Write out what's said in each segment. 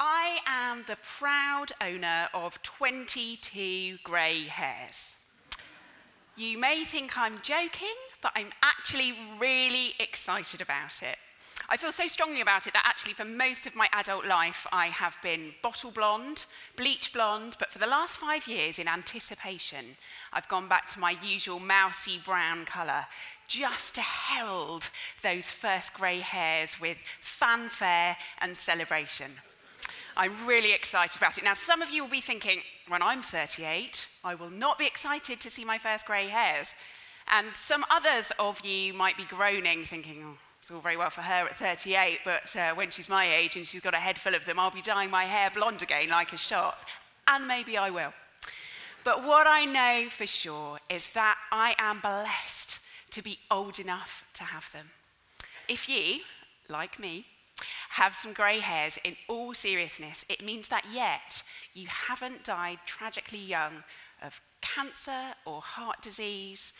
I am the proud owner of 22 grey hairs. You may think I'm joking, but I'm actually really excited about it. I feel so strongly about it that actually, for most of my adult life, I have been bottle blonde, bleach blonde, but for the last five years, in anticipation, I've gone back to my usual mousy brown colour just to herald those first grey hairs with fanfare and celebration. I'm really excited about it. Now, some of you will be thinking, when I'm 38, I will not be excited to see my first grey hairs. And some others of you might be groaning, thinking, oh, it's all very well for her at 38, but uh, when she's my age and she's got a head full of them, I'll be dyeing my hair blonde again like a shot. And maybe I will. But what I know for sure is that I am blessed to be old enough to have them. If you, like me, have some grey hairs, in all seriousness, it means that yet you haven't died tragically young of cancer or heart disease,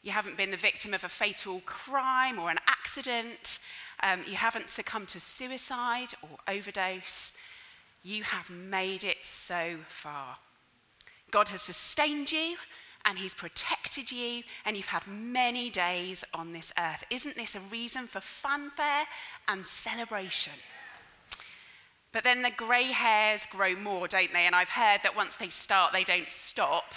you haven't been the victim of a fatal crime or an accident. Um, you haven't succumbed to suicide or overdose. You have made it so far. God has sustained you and He's protected you, and you've had many days on this earth. Isn't this a reason for fanfare and celebration? But then the grey hairs grow more, don't they? And I've heard that once they start, they don't stop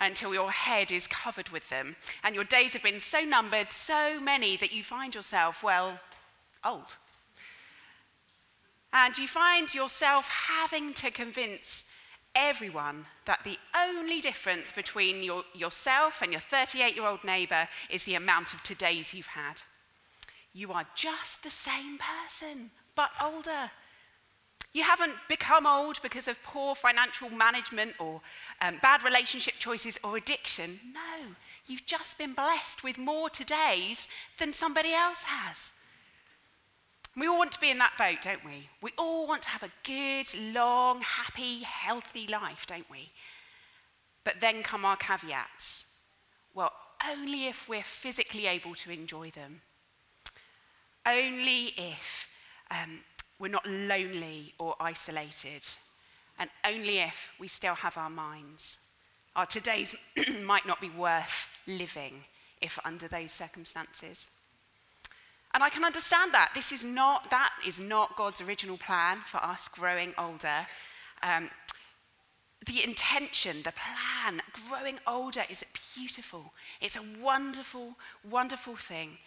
until your head is covered with them. And your days have been so numbered, so many, that you find yourself, well, old. And you find yourself having to convince everyone that the only difference between your, yourself and your 38 year old neighbour is the amount of todays you've had. You are just the same person, but older. You haven't become old because of poor financial management or um, bad relationship choices or addiction. No, you've just been blessed with more todays than somebody else has. We all want to be in that boat, don't we? We all want to have a good, long, happy, healthy life, don't we? But then come our caveats. Well, only if we're physically able to enjoy them. Only if um, we're not lonely or isolated, and only if we still have our minds. Our todays might not be worth living if under those circumstances. And I can understand that. This is not, that is not God's original plan for us growing older. Um, the intention, the plan, growing older is beautiful. It's a wonderful, wonderful thing.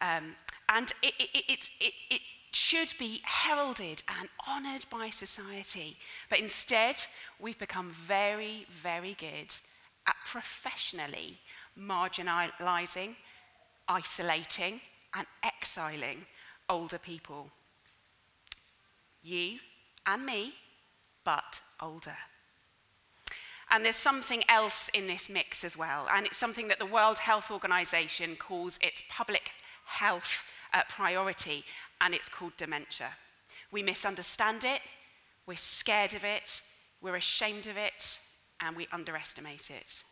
Um, and it, it, it, it, should be heralded and honoured by society. But instead, we've become very, very good at professionally marginalising, isolating, and exiling older people. You and me, but older. And there's something else in this mix as well, and it's something that the World Health Organization calls its public health uh, priority, and it's called dementia. We misunderstand it, we're scared of it, we're ashamed of it, and we underestimate it.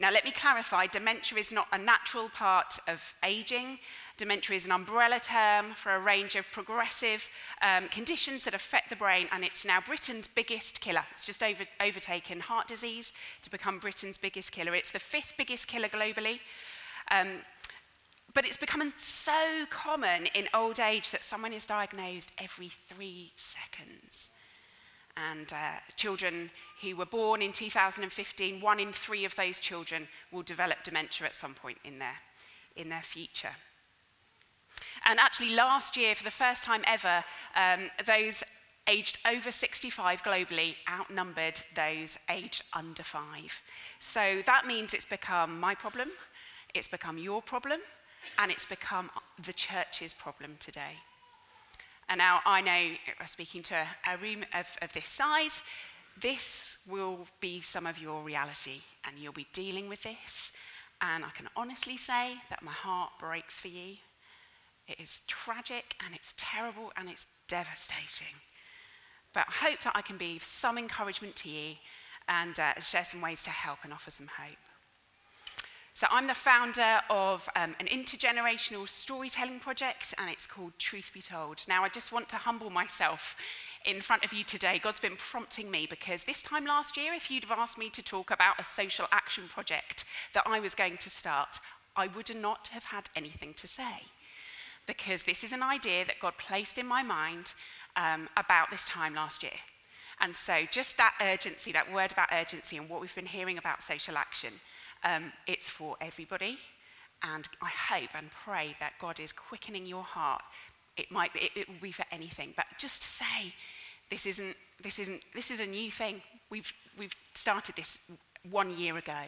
Now, let me clarify dementia is not a natural part of aging. Dementia is an umbrella term for a range of progressive um, conditions that affect the brain, and it's now Britain's biggest killer. It's just over, overtaken heart disease to become Britain's biggest killer. It's the fifth biggest killer globally. Um, but it's becoming so common in old age that someone is diagnosed every three seconds. And uh, children who were born in 2015, one in three of those children will develop dementia at some point in their, in their future. And actually, last year, for the first time ever, um, those aged over 65 globally outnumbered those aged under five. So that means it's become my problem, it's become your problem, and it's become the church's problem today. And now I know, uh, speaking to a room of, of this size, this will be some of your reality, and you'll be dealing with this. And I can honestly say that my heart breaks for you. It is tragic, and it's terrible, and it's devastating. But I hope that I can be some encouragement to you and uh, share some ways to help and offer some hope. So, I'm the founder of um, an intergenerational storytelling project, and it's called Truth Be Told. Now, I just want to humble myself in front of you today, God's been prompting me because this time last year, if you'd have asked me to talk about a social action project that I was going to start, I would not have had anything to say. Because this is an idea that God placed in my mind um, about this time last year. And so, just that urgency, that word about urgency, and what we've been hearing about social action, um, it's for everybody. And I hope and pray that God is quickening your heart. It might be, it, it will be for anything, but just to say, this isn't, this isn't, this is a new thing. We've, we've started this one year ago.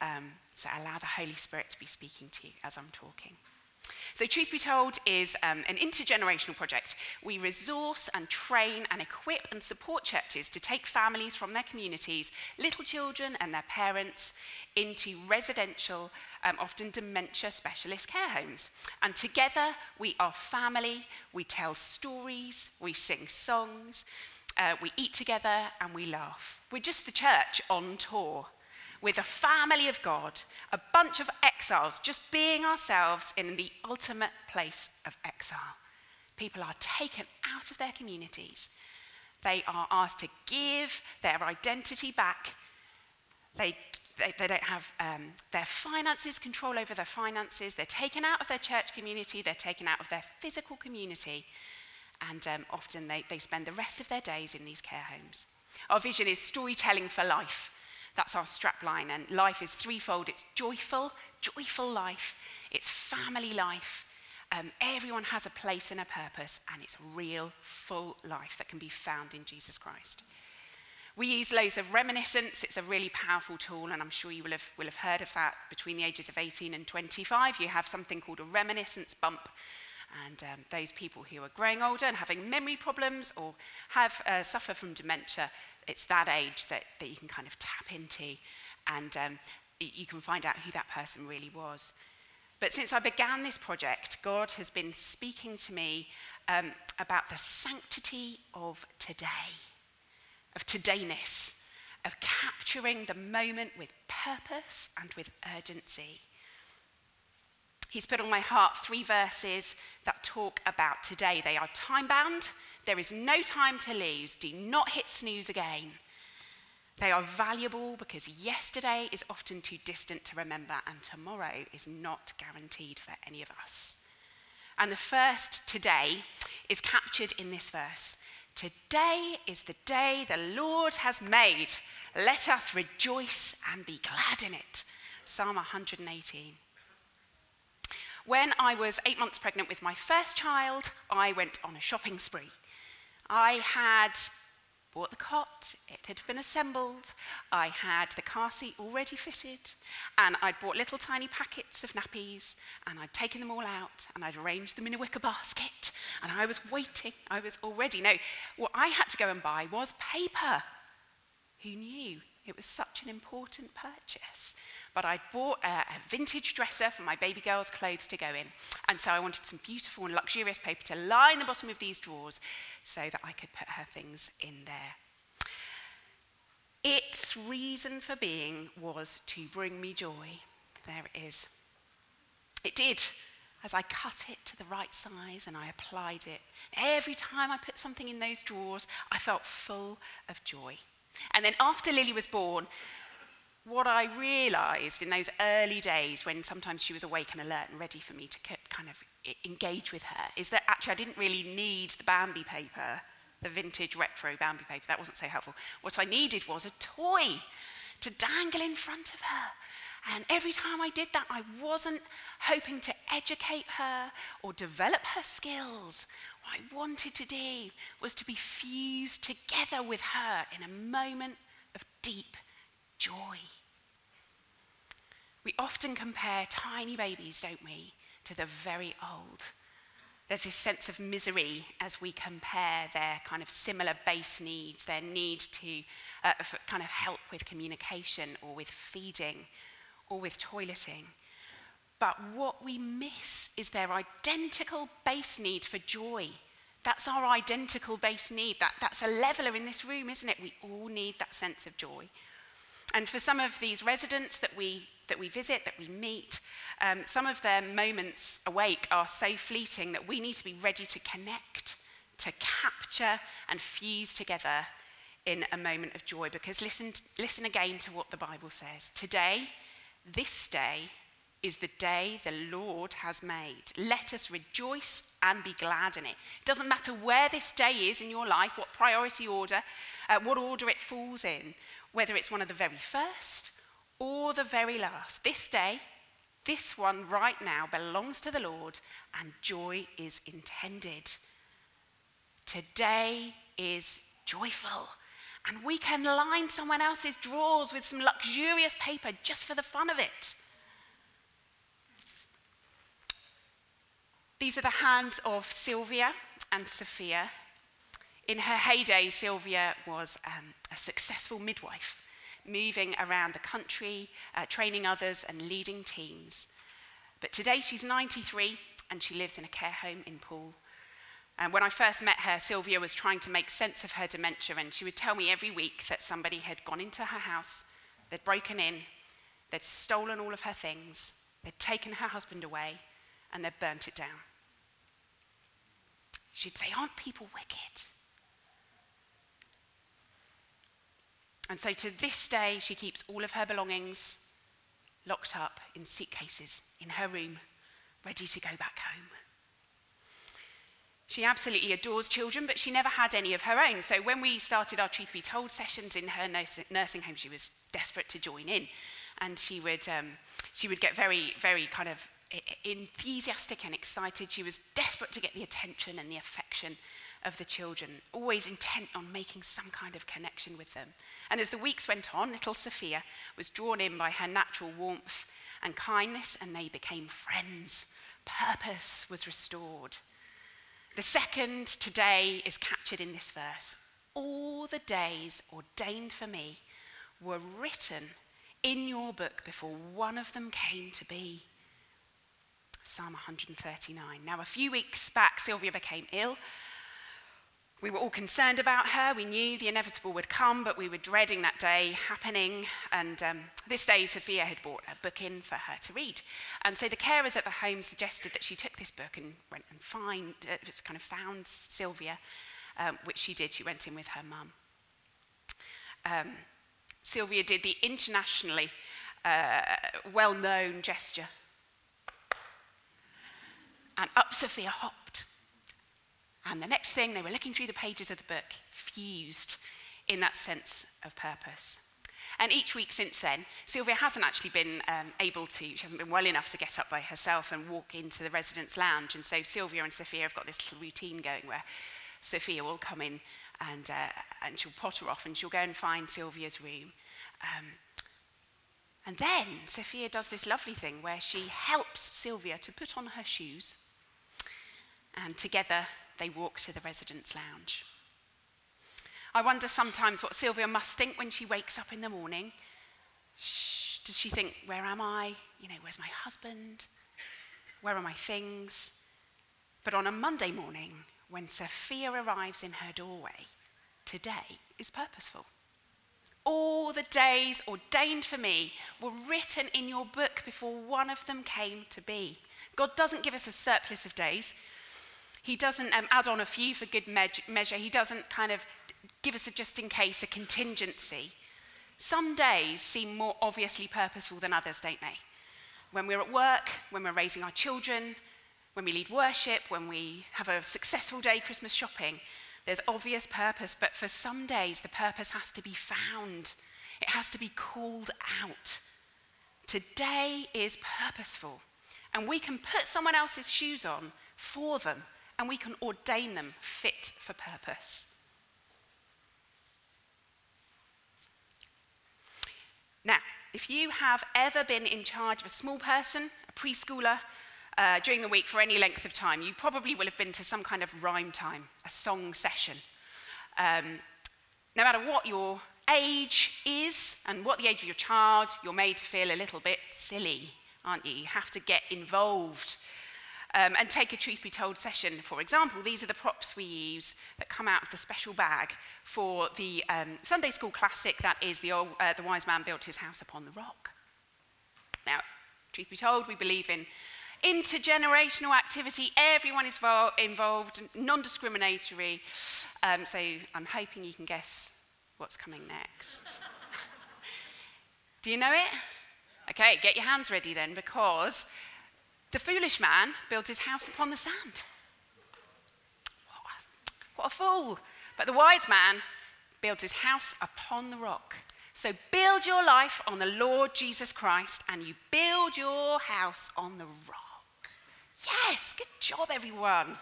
Um, so allow the Holy Spirit to be speaking to you as I'm talking. So, Truth Be Told is um, an intergenerational project. We resource and train and equip and support churches to take families from their communities, little children and their parents, into residential, um, often dementia specialist care homes. And together, we are family, we tell stories, we sing songs, uh, we eat together, and we laugh. We're just the church on tour with a family of God, a bunch of exiles, just being ourselves in the ultimate place of exile. People are taken out of their communities. They are asked to give their identity back. They, they, they don't have um, their finances, control over their finances. They're taken out of their church community. They're taken out of their physical community. And um, often they, they spend the rest of their days in these care homes. Our vision is storytelling for life. That's our strapline. And life is threefold it's joyful, joyful life, it's family life. Um, everyone has a place and a purpose, and it's a real, full life that can be found in Jesus Christ. We use loads of reminiscence. It's a really powerful tool, and I'm sure you will have, will have heard of that between the ages of 18 and 25. You have something called a reminiscence bump. And um, those people who are growing older and having memory problems or have uh, suffer from dementia it's that age that, that you can kind of tap into and um, you can find out who that person really was. But since I began this project, God has been speaking to me um, about the sanctity of today, of todayness, of capturing the moment with purpose and with urgency. He's put on my heart three verses that talk about today. They are time bound, there is no time to lose. Do not hit snooze again. They are valuable because yesterday is often too distant to remember, and tomorrow is not guaranteed for any of us. And the first today is captured in this verse Today is the day the Lord has made. Let us rejoice and be glad in it. Psalm 118. When I was eight months pregnant with my first child, I went on a shopping spree. I had bought the cot, it had been assembled, I had the car seat already fitted, and I'd bought little tiny packets of nappies, and I'd taken them all out, and I'd arranged them in a wicker basket, and I was waiting, I was all ready. No, what I had to go and buy was paper. Who knew? It was such an important purchase. But I'd bought a, a, vintage dresser for my baby girl's clothes to go in. And so I wanted some beautiful and luxurious paper to line the bottom of these drawers so that I could put her things in there. Its reason for being was to bring me joy. There it is. It did as I cut it to the right size and I applied it. Every time I put something in those drawers, I felt full of joy. And then after Lily was born, what I realized in those early days when sometimes she was awake and alert and ready for me to kind of engage with her is that actually I didn't really need the Bambi paper, the vintage retro Bambi paper. That wasn't so helpful. What I needed was a toy to dangle in front of her. And every time I did that, I wasn't hoping to educate her or develop her skills. What I wanted to do was to be fused together with her in a moment of deep joy. We often compare tiny babies, don't we, to the very old. There's this sense of misery as we compare their kind of similar base needs, their need to uh, kind of help with communication or with feeding or with toileting. But what we miss is their identical base need for joy. That's our identical base need. That, that's a leveler in this room, isn't it? We all need that sense of joy. And for some of these residents that we, that we visit, that we meet, um, some of their moments awake are so fleeting that we need to be ready to connect to capture and fuse together in a moment of joy. Because listen, listen again to what the Bible says. Today, this day, is the day the Lord has made. Let us rejoice and be glad in it. It doesn't matter where this day is in your life, what priority order, uh, what order it falls in, whether it's one of the very first or the very last. This day, this one right now belongs to the Lord, and joy is intended. Today is joyful. And we can line someone else's drawers with some luxurious paper just for the fun of it. These are the hands of Sylvia and Sophia. In her heyday, Sylvia was um, a successful midwife, moving around the country, uh, training others, and leading teams. But today she's 93 and she lives in a care home in Poole. And when I first met her, Sylvia was trying to make sense of her dementia, and she would tell me every week that somebody had gone into her house, they'd broken in, they'd stolen all of her things, they'd taken her husband away, and they'd burnt it down. She'd say, Aren't people wicked? And so to this day, she keeps all of her belongings locked up in suitcases in her room, ready to go back home. She absolutely adores children, but she never had any of her own. So when we started our Truth Be Told sessions in her nursing home, she was desperate to join in. And she would, um, she would get very, very kind of e-, e-, enthusiastic and excited. She was desperate to get the attention and the affection of the children, always intent on making some kind of connection with them. And as the weeks went on, little Sophia was drawn in by her natural warmth and kindness, and they became friends. Purpose was restored. The second today is captured in this verse. All the days ordained for me were written in your book before one of them came to be. Psalm 139. Now, a few weeks back, Sylvia became ill. We were all concerned about her. We knew the inevitable would come, but we were dreading that day happening. And um, this day, Sophia had brought a book in for her to read. And so the carers at the home suggested that she took this book and went and find, uh, kind of found Sylvia, um, which she did. She went in with her mum. Um, Sylvia did the internationally uh, well known gesture and up Sophia hopped. And the next thing, they were looking through the pages of the book, fused in that sense of purpose. And each week since then, Sylvia hasn't actually been um, able to, she hasn't been well enough to get up by herself and walk into the residence lounge. And so Sylvia and Sophia have got this little routine going where Sophia will come in and, uh, and she'll potter off and she'll go and find Sylvia's room. Um, and then Sophia does this lovely thing where she helps Sylvia to put on her shoes and together they walk to the residence lounge. I wonder sometimes what Sylvia must think when she wakes up in the morning. Shh, Does she think, Where am I? You know, where's my husband? Where are my things? But on a Monday morning, when Sophia arrives in her doorway, today is purposeful. All the days ordained for me were written in your book before one of them came to be. God doesn't give us a surplus of days. He doesn't um, add on a few for good me- measure. He doesn't kind of give us a just in case, a contingency. Some days seem more obviously purposeful than others, don't they? When we're at work, when we're raising our children, when we lead worship, when we have a successful day Christmas shopping, there's obvious purpose, but for some days the purpose has to be found. It has to be called out. Today is purposeful, and we can put someone else's shoes on for them and we can ordain them fit for purpose. Now, if you have ever been in charge of a small person, a preschooler, uh, during the week for any length of time, you probably will have been to some kind of rhyme time, a song session. Um, no matter what your age is and what the age of your child, you're made to feel a little bit silly, aren't you? You have to get involved um, and take a truth be told session. For example, these are the props we use that come out of the special bag for the um, Sunday school classic that is the, old, uh, the Wise Man Built His House Upon the Rock. Now, truth be told, we believe in intergenerational activity. Everyone is vol- involved, non discriminatory. Um, so I'm hoping you can guess what's coming next. Do you know it? Okay, get your hands ready then, because the foolish man builds his house upon the sand. What a, fool. But the wise man builds his house upon the rock. So build your life on the Lord Jesus Christ and you build your house on the rock. Yes, good job, everyone.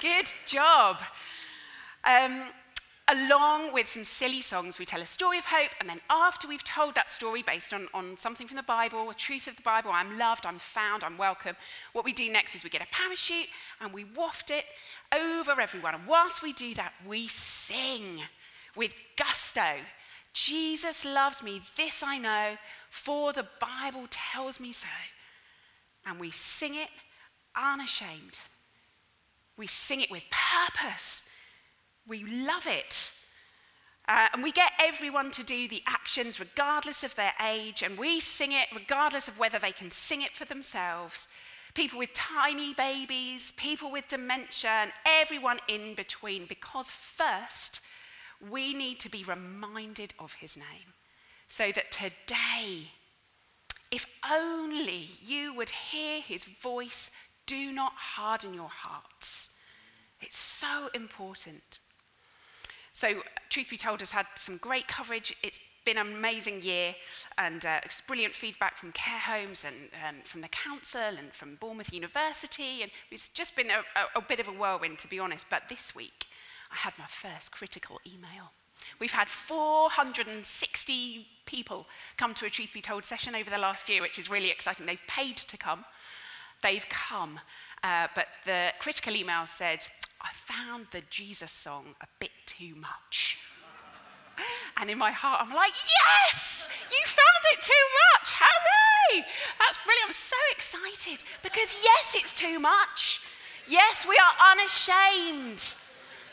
Good job. Um, along with some silly songs, we tell a story of hope, and then after we've told that story based on, on something from the Bible, a truth of the Bible, I'm loved, I'm found, I'm welcome, what we do next is we get a parachute and we waft it over everyone. And whilst we do that, we sing with gusto. Jesus loves me, this I know, for the Bible tells me so. And we sing it unashamed. We sing it with purpose we love it. Uh, and we get everyone to do the actions regardless of their age, and we sing it regardless of whether they can sing it for themselves. People with tiny babies, people with dementia, and everyone in between, because first, we need to be reminded of his name. So that today, if only you would hear his voice, do not harden your hearts. It's so important. So, truth be told, has had some great coverage. It's been an amazing year, and uh, brilliant feedback from care homes and um, from the council and from Bournemouth University. And it's just been a, a, a bit of a whirlwind, to be honest. But this week, I had my first critical email. We've had 460 people come to a Truth Be Told session over the last year, which is really exciting. They've paid to come. They've come. Uh, but the critical email said, I found the Jesus song a bit too much. And in my heart, I'm like, yes, you found it too much. Hooray! That's brilliant. I'm so excited because, yes, it's too much. Yes, we are unashamed.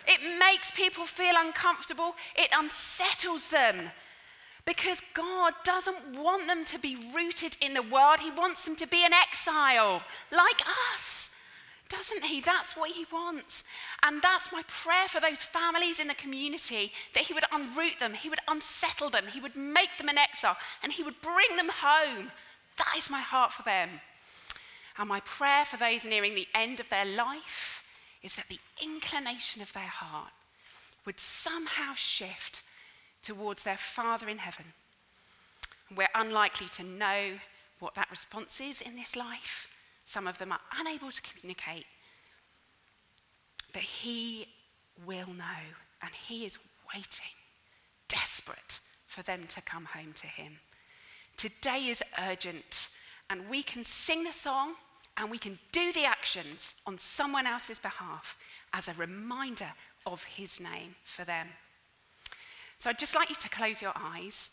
It makes people feel uncomfortable, it unsettles them because God doesn't want them to be rooted in the world, He wants them to be in exile like us doesn't he? That's what he wants. And that's my prayer for those families in the community that he would unroot them, he would unsettle them, he would make them an exile, and he would bring them home. That is my heart for them. And my prayer for those nearing the end of their life is that the inclination of their heart would somehow shift towards their Father in heaven. we're unlikely to know what that response is in this life some of them are unable to communicate. But He will know, and He is waiting, desperate for them to come home to Him. Today is urgent, and we can sing the song and we can do the actions on someone else's behalf as a reminder of His name for them. So I'd just like you to close your eyes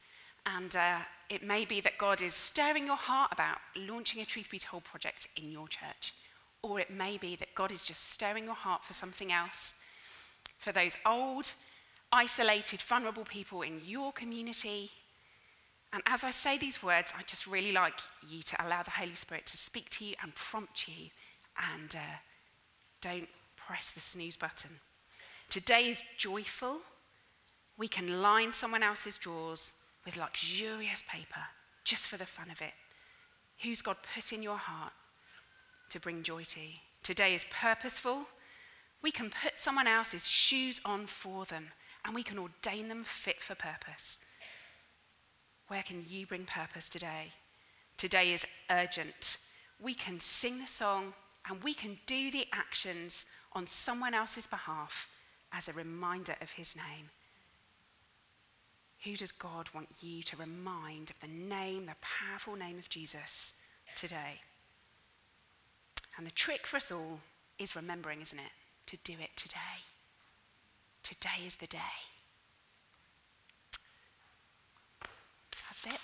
and uh, it may be that God is stirring your heart about launching a Truth Be Told project in your church. Or it may be that God is just stirring your heart for something else. For those old, isolated, vulnerable people in your community. And as I say these words, I just really like you to allow the Holy Spirit to speak to you and prompt you. And uh, don't press the snooze button. Today is joyful. We can line someone else's drawers with luxurious paper just for the fun of it. Who's God put in your heart to bring joy to? Today is purposeful. We can put someone else's shoes on for them and we can ordain them fit for purpose. Where can you bring purpose today? Today is urgent. We can sing the song and we can do the actions on someone else's behalf as a reminder of his name. Who does God want you to remind of the name, the powerful name of Jesus today? And the trick for us all is remembering, isn't it? To do it today. Today is the day. That's it.